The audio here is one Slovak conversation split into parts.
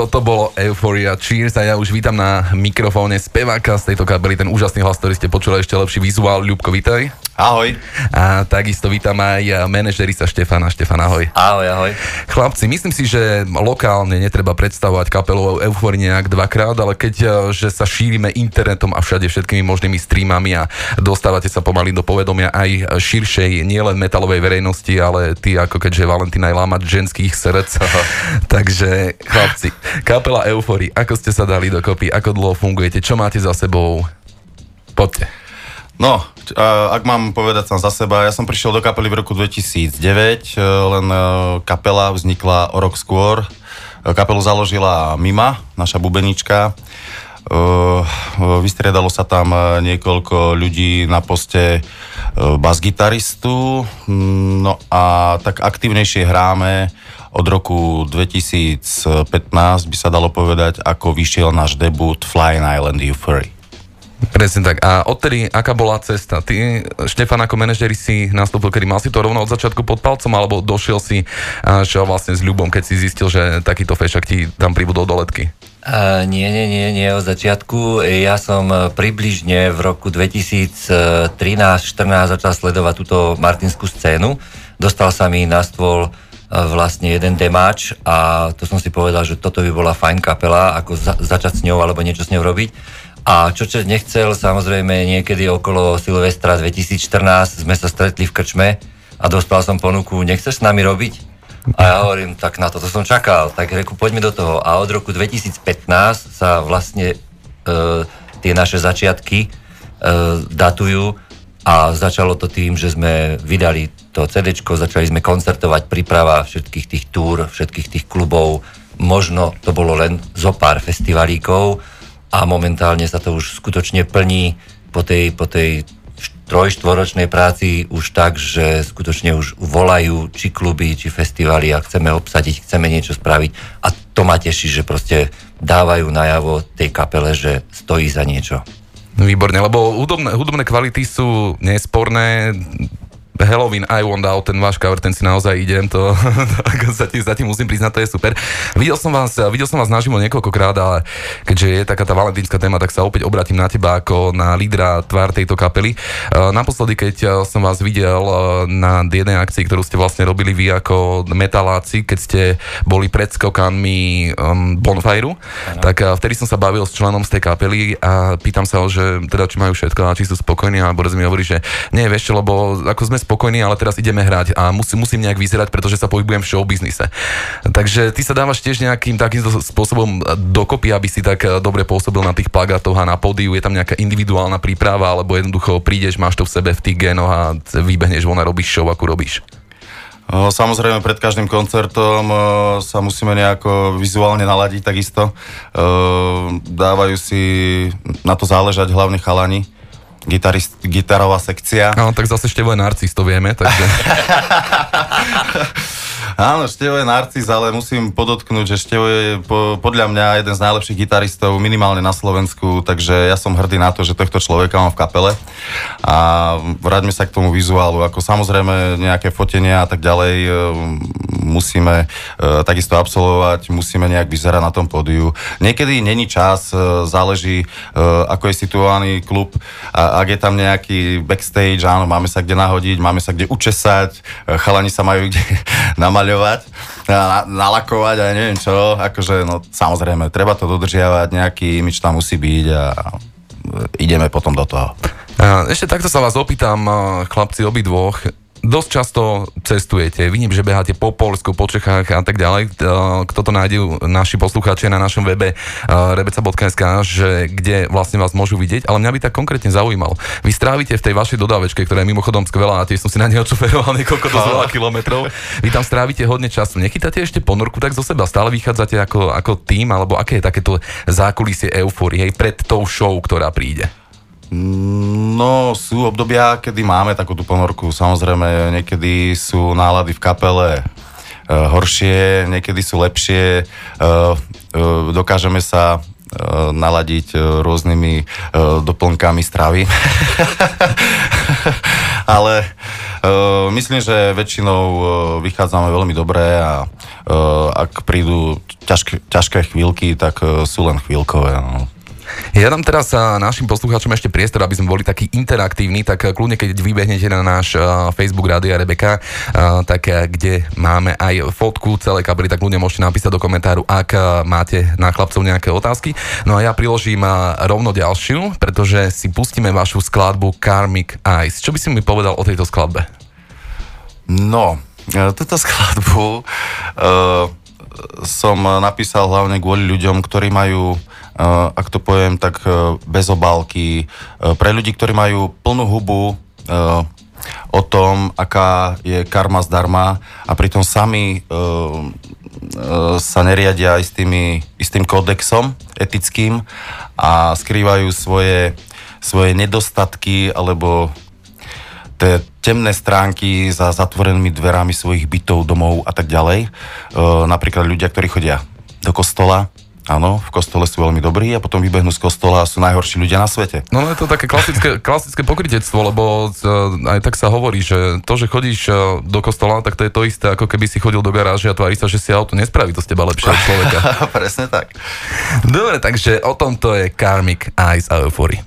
toto bolo Euphoria Cheers a ja už vítam na mikrofóne speváka z tejto kapely, ten úžasný hlas, ktorý ste počuli, ešte lepší vizuál. Ľubko, vítaj. Ahoj. A takisto vítam aj manažerista Štefana. Štefan, ahoj. Ahoj, ahoj. Chlapci, myslím si, že lokálne netreba predstavovať kapelu Euphoria nejak dvakrát, ale keď e, že sa šírime internetom a všade všetkými možnými streamami a dostávate sa pomaly do povedomia aj širšej, nielen metalovej verejnosti, ale ty ako keďže Valentina je lámať ženských srdc. Takže chlapci, kapela Euphoria, ako ste sa dali dokopy, ako dlho fungujete, čo máte za sebou? Poďte. No, ak mám povedať sám za seba, ja som prišiel do kapely v roku 2009, e, len e, kapela vznikla o rok skôr. E, kapelu založila Mima, naša bubenička. Vystriedalo sa tam niekoľko ľudí na poste basgitaristu, no a tak aktívnejšie hráme od roku 2015 by sa dalo povedať, ako vyšiel náš debut Flying Island Euphoria. Presne tak. A odtedy, aká bola cesta? Ty, Štefan, ako manažeri si nastúpil, kedy mal si to rovno od začiatku pod palcom, alebo došiel si až vlastne s ľubom, keď si zistil, že takýto fešak ti tam pribudol do letky? Uh, nie, nie, nie, nie od začiatku. Ja som e, približne v roku 2013-14 začal sledovať túto martinskú scénu. Dostal sa mi na stôl e, vlastne jeden demáč a to som si povedal, že toto by bola fajn kapela, ako za, začať s ňou alebo niečo s ňou robiť. A čo čo nechcel, samozrejme niekedy okolo Silvestra 2014 sme sa stretli v krčme a dostal som ponuku, nechceš s nami robiť? A ja hovorím, tak na toto som čakal, tak reku, poďme do toho. A od roku 2015 sa vlastne e, tie naše začiatky e, datujú a začalo to tým, že sme vydali to CD, začali sme koncertovať, príprava všetkých tých túr, všetkých tých klubov, možno to bolo len zo pár festivalíkov, a momentálne sa to už skutočne plní po tej, po tej trojštvoročnej práci už tak, že skutočne už volajú či kluby, či festivaly a chceme obsadiť, chceme niečo spraviť a to ma teší, že proste dávajú najavo tej kapele, že stojí za niečo. Výborne, lebo hudobné, hudobné kvality sú nesporné, Halloween I Want Out, ten váš cover, ten si naozaj idem, to, zatím, musím priznať, to je super. Videl som vás, videl som vás naživo niekoľkokrát, ale keďže je taká tá valentínska téma, tak sa opäť obratím na teba ako na lídra tvár tejto kapely. Uh, naposledy, keď uh, som vás videl uh, na jednej akcii, ktorú ste vlastne robili vy ako metaláci, keď ste boli pred skokánmi um, Bonfire, tak vtedy som sa bavil s členom z tej kapely a pýtam sa ho, že teda či majú všetko a či sú spokojní a Boris mi hovorí, že nie, vieš čo, lebo ako sme spokojný, ale teraz ideme hrať a musím, musím nejak vyzerať, pretože sa pohybujem v showbiznise. Takže ty sa dávaš tiež nejakým takým spôsobom dokopy, aby si tak eh, dobre pôsobil na tých plagátoch a na pódiu. Je tam nejaká individuálna príprava, alebo jednoducho prídeš, máš to v sebe v tých génoch a vybehneš von a robíš show, ako robíš. Samozrejme, pred každým koncertom sa musíme nejako vizuálne naladiť takisto. Dávajú si na to záležať hlavne chalani gitarist, gitarová sekcia. No, tak zase Števo je narcis, to vieme, takže... Áno, Števo je narcis, ale musím podotknúť, že Števo je po, podľa mňa jeden z najlepších gitaristov minimálne na Slovensku, takže ja som hrdý na to, že tohto človeka mám v kapele a vráťme sa k tomu vizuálu. Ako samozrejme nejaké fotenia a tak ďalej e, musíme e, takisto absolvovať, musíme nejak vyzerať na tom pódiu. Niekedy není čas, e, záleží ako je situovaný klub a ak je tam nejaký backstage, áno, máme sa kde nahodiť, máme sa kde učesať, chalani sa majú kde namaľovať namaľovať, nalakovať a neviem čo, akože no samozrejme, treba to dodržiavať, nejaký imič tam musí byť a ideme potom do toho. Ešte takto sa vás opýtam, chlapci obidvoch, dosť často cestujete, vidím, že beháte po Polsku, po Čechách a tak ďalej. Kto to nájde, naši poslucháči na našom webe rebeca.sk, že kde vlastne vás môžu vidieť, ale mňa by tak konkrétne zaujímal. Vy strávite v tej vašej dodávečke, ktorá je mimochodom skvelá a tiež som si na nej odšoferoval niekoľko dosť veľa kilometrov. Vy tam strávite hodne času. Nechytáte ešte ponorku tak zo seba? Stále vychádzate ako, ako tým, alebo aké je takéto zákulisie eufórie pred tou show, ktorá príde? No, sú obdobia, kedy máme takúto ponorku. Samozrejme, niekedy sú nálady v kapele e, horšie, niekedy sú lepšie. E, e, dokážeme sa naladiť rôznymi doplnkami stravy. Ale myslím, že väčšinou vychádzame veľmi dobre a ak prídu ťažké, ťažké chvíľky, tak sú len chvíľkové. No. Ja dám teraz našim poslucháčom ešte priestor, aby sme boli takí interaktívni, tak kľudne keď vybehnete na náš Facebook Rádia Rebeka, tak kde máme aj fotku celej kabely, tak ľudia môžete napísať do komentáru, ak máte na chlapcov nejaké otázky. No a ja priložím rovno ďalšiu, pretože si pustíme vašu skladbu Karmic Eyes. Čo by si mi povedal o tejto skladbe? No, túto skladbu uh, som napísal hlavne kvôli ľuďom, ktorí majú ak to poviem, tak e, bez obálky. E, pre ľudí, ktorí majú plnú hubu e, o tom, aká je karma zdarma a pritom sami sa neriadia istými, istým kódexom etickým a skrývajú svoje, svoje nedostatky alebo tie temné stránky za zatvorenými dverami svojich bytov, domov a tak ďalej. Napríklad ľudia, ktorí chodia do kostola, Áno, v kostole sú veľmi dobrí a potom vybehnú z kostola a sú najhorší ľudia na svete. No, no je to také klasické, klasické pokrytectvo, lebo uh, aj tak sa hovorí, že to, že chodíš uh, do kostola, tak to je to isté, ako keby si chodil do garáže a tvári sa, že si auto nespraví to z teba lepšieho človeka. Presne tak. Dobre, takže o tomto je Karmic Eyes a Euphoria.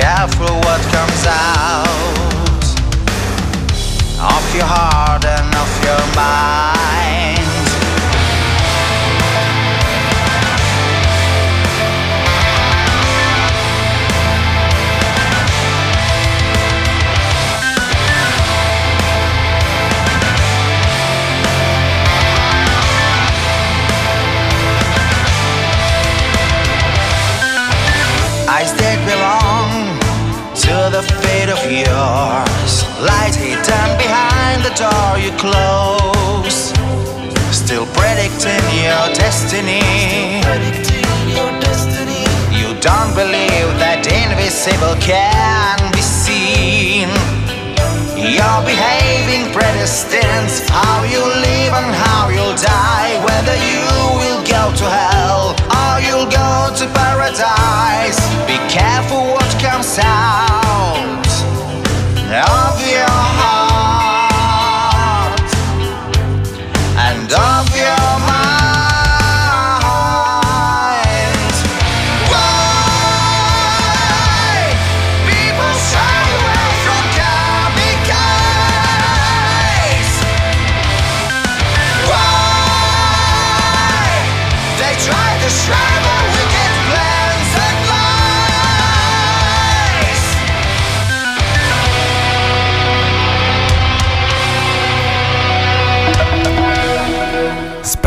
careful what comes out of your heart. seat behind the door you close. Still predicting your destiny. You don't believe that invisible can be seen. You're behaving predestined How you live and how you'll die. Whether you will go to hell Or you'll go to paradise. Be careful what comes out.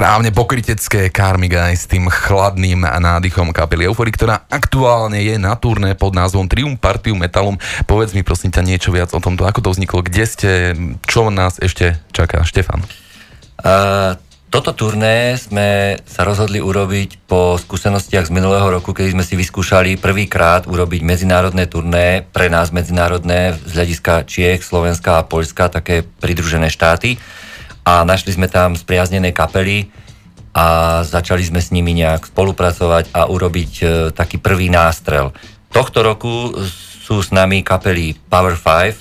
Správne pokrytecké Karmic aj s tým chladným nádychom kapely Euphory, ktorá aktuálne je na turné pod názvom Trium Partium Metalum. Povedz mi prosím ťa niečo viac o tomto, ako to vzniklo, kde ste, čo nás ešte čaká, Štefan? Uh, toto turné sme sa rozhodli urobiť po skúsenostiach z minulého roku, keď sme si vyskúšali prvýkrát urobiť medzinárodné turné, pre nás medzinárodné z hľadiska Čiech, Slovenska a Poľska, také pridružené štáty. A našli sme tam spriaznené kapely a začali sme s nimi nejak spolupracovať a urobiť e, taký prvý nástrel. Tohto roku sú s nami kapely Power 5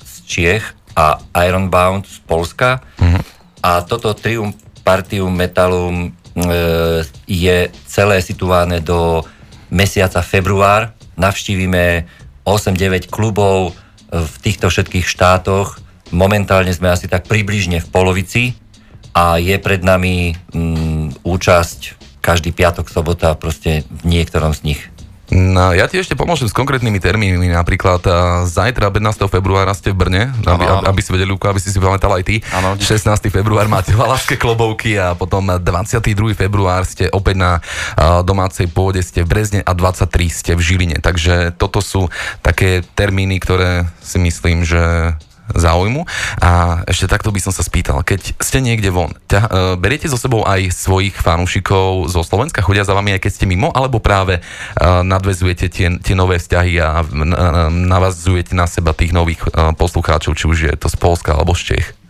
z Čiech a Ironbound z Polska. Mm-hmm. A toto trium Partium Metalum e, je celé situované do mesiaca február. Navštívime 8-9 klubov v týchto všetkých štátoch. Momentálne sme asi tak približne v polovici a je pred nami mm, účasť každý piatok, sobota proste v niektorom z nich. No, ja ti ešte pomôžem s konkrétnymi termínmi. Napríklad uh, zajtra, 15. februára ste v Brne, aby, ano, ano. aby si vedeli, aby si si pamätal aj ty. Ano, 16. február máte Valašské klobovky a potom 22. február ste opäť na uh, domácej pôde, ste v Brezne a 23 ste v Žiline. Takže toto sú také termíny, ktoré si myslím, že záujmu. A ešte takto by som sa spýtal, keď ste niekde von, ťa, uh, beriete so sebou aj svojich fanúšikov zo Slovenska, chodia za vami aj keď ste mimo, alebo práve uh, nadvezujete tie, tie nové vzťahy a uh, navazujete na seba tých nových uh, poslucháčov, či už je to z Polska alebo z Čech?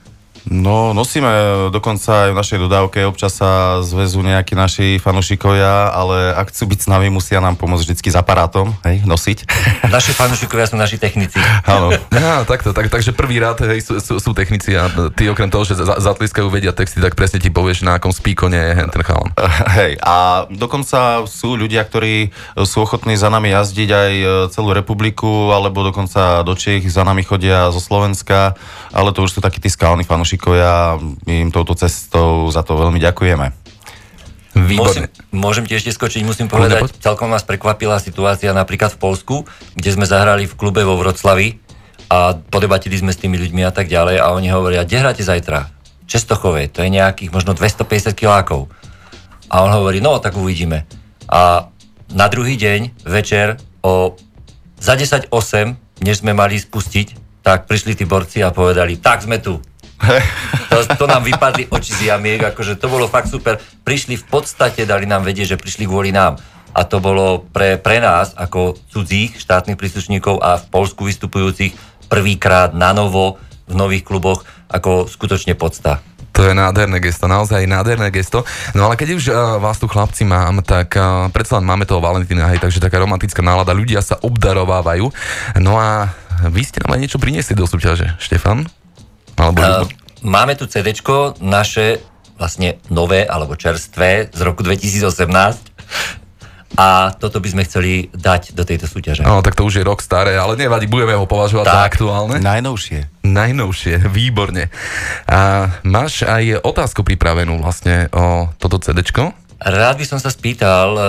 No, nosíme dokonca aj v našej dodávke, občas sa zväzú nejakí naši fanúšikovia, ale ak chcú byť s nami, musia nám pomôcť vždy s aparátom, hej, nosiť. Naši fanúšikovia sú naši technici. Áno. Ja, takto, tak, takže prvý rád hej, sú, sú, sú, technici a ty okrem toho, že za, zatliskajú, vedia texty, tak presne ti povieš, na akom spíkone je ten chalan. Hej, a dokonca sú ľudia, ktorí sú ochotní za nami jazdiť aj e, celú republiku, alebo dokonca do Čech za nami chodia zo Slovenska, ale to už sú takí tí skalní fanúšikovia fanúšikovia, my im touto cestou za to veľmi ďakujeme. Výborné. Môžem, môžem ti ešte skočiť, musím povedať, celkom nás prekvapila situácia napríklad v Polsku, kde sme zahrali v klube vo Vroclavi a podebatili sme s tými ľuďmi a tak ďalej a oni hovoria, kde hráte zajtra? Čestochové, to je nejakých možno 250 kilákov. A on hovorí, no tak uvidíme. A na druhý deň, večer, o za 10.8, než sme mali spustiť, tak prišli tí borci a povedali, tak sme tu, to, to nám vypadli oči z jamiek, akože to bolo fakt super. Prišli v podstate, dali nám vedieť, že prišli kvôli nám. A to bolo pre, pre nás, ako cudzích štátnych príslušníkov a v Polsku vystupujúcich prvýkrát na novo v nových kluboch, ako skutočne podsta. To je nádherné gesto, naozaj nádherné gesto. No ale keď už uh, vás tu chlapci mám, tak uh, predsa len máme toho Valentína, hej, takže taká romantická nálada, ľudia sa obdarovávajú. No a vy ste nám aj niečo priniesli do súťaže, Štefan? Alebo uh, máme tu CD naše vlastne nové alebo čerstvé z roku 2018 a toto by sme chceli dať do tejto súťaže. No, tak to už je rok staré, ale nevadí, budeme ho považovať tak. za aktuálne. Najnovšie. Najnovšie, výborne. A máš aj otázku pripravenú vlastne o toto CD? Rád by som sa spýtal uh,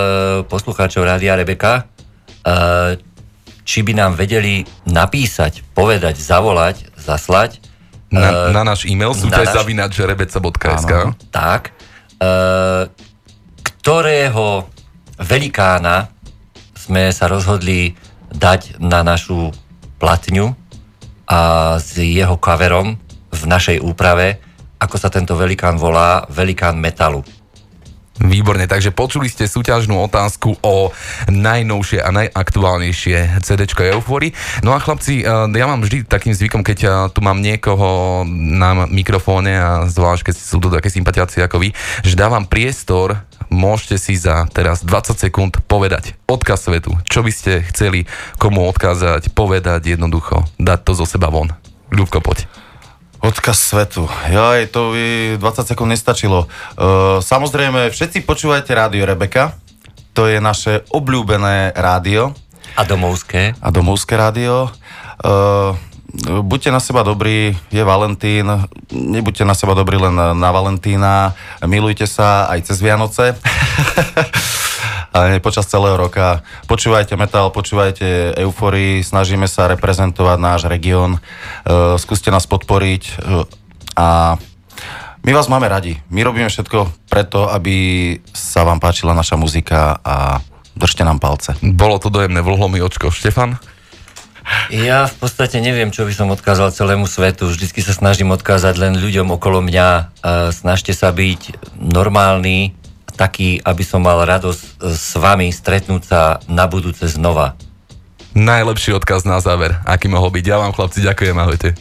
poslucháčov Rádia Rebeka, uh, či by nám vedeli napísať, povedať, zavolať, zaslať na, uh, na náš e-mail súťaž zavinač rebeca.sk Tak. Uh, ktorého velikána sme sa rozhodli dať na našu platňu a s jeho kaverom v našej úprave, ako sa tento velikán volá, velikán metalu. Výborne, takže počuli ste súťažnú otázku o najnovšie a najaktuálnejšie CD Euphory. No a chlapci, eh, ja mám vždy takým zvykom, keď eh, tu mám niekoho na mikrofóne a zvlášť keď sú to také sympatiaci ako vy, že dávam priestor, môžete si za teraz 20 sekúnd povedať odkaz svetu. Čo by ste chceli komu odkázať, povedať jednoducho, dať to zo seba von. Ľubko, poď. Odkaz svetu. Jaj, to by 20 sekúnd nestačilo. Uh, samozrejme, všetci počúvajte rádio Rebeka. To je naše obľúbené rádio. A domovské. A domovské rádio. Uh, buďte na seba dobrí, je Valentín, nebuďte na seba dobrí len na Valentína, milujte sa aj cez Vianoce. aj počas celého roka. Počúvajte metal, počúvajte euforii, snažíme sa reprezentovať náš región, uh, skúste nás podporiť uh, a my vás máme radi. My robíme všetko preto, aby sa vám páčila naša muzika a držte nám palce. Bolo to dojemné, vlhlo mi očko. Štefan? Ja v podstate neviem, čo by som odkázal celému svetu. Vždycky sa snažím odkázať len ľuďom okolo mňa. Snažte sa byť normálni, taký, aby som mal radosť s vami stretnúť sa na budúce znova. Najlepší odkaz na záver, aký mohol byť. Ja vám chlapci ďakujem, ahojte.